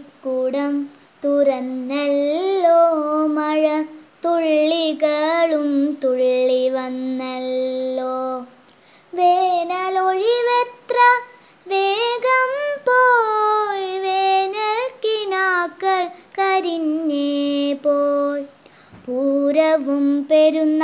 പള്ളിക്കുടം തുറന്നല്ലോ. മഴ തുള്ളികളും തുള്ളി വന്നല്ലോ വേനലൊഴിവെത്ര വേഗം പോയി. കിണാക്കൾ കരിഞ്ഞേ പോയി പൂരവും പെരുന്നാളുമെല്ലാം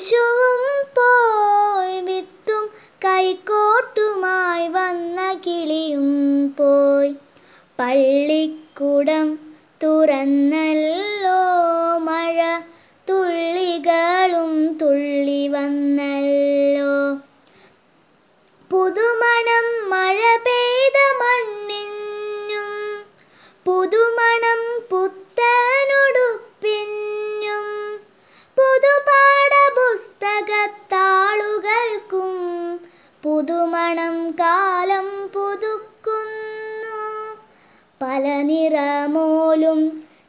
വിഷുവും പോയി വിത്തും കൈക്കോട്ടുമായി വന്ന കിളിയും പോയി. പള്ളിക്കുടം തുറന്നല്ലോ മഴ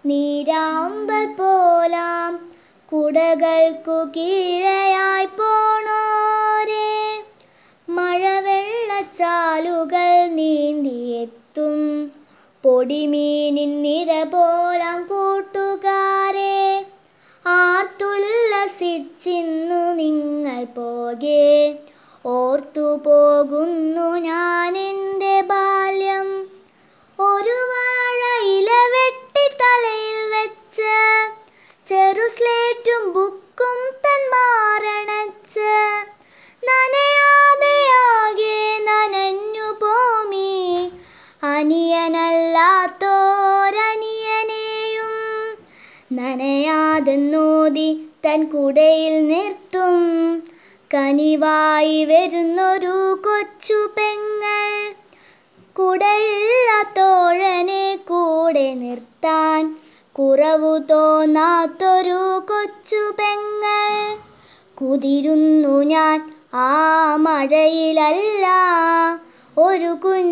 നീരാമ്പൽ പോലാം. കുടകൾക്കു കീഴെയായി പോണോരേ. മഴവെള്ളച്ചാലുകൾ നീന്തിയെത്തും പൊടിമീനിൻ നിര പോലാം കൂട്ടുകാരേ. ആർത്തുല്ലസിച്ചിന്നു നിങ്ങൾ പോകേ. ഓർത്തു പോകുന്നു ഞാനെന്റെ നനയാതെന്നോതി തൻ കുടയിൽ നിർത്തും. കനിവായി വരുന്നൊരു കൊച്ചു പെങ്ങൾ കുടയില്ലാത്തോഴനെ കൂടെ നിർത്താൻ കുറവു തോന്നാത്തൊരു കൊച്ചു പെങ്ങൾ കുതിരുന്നു ഞാൻ ആ മഴയിലല്ല ഒരു കുഞ്ഞു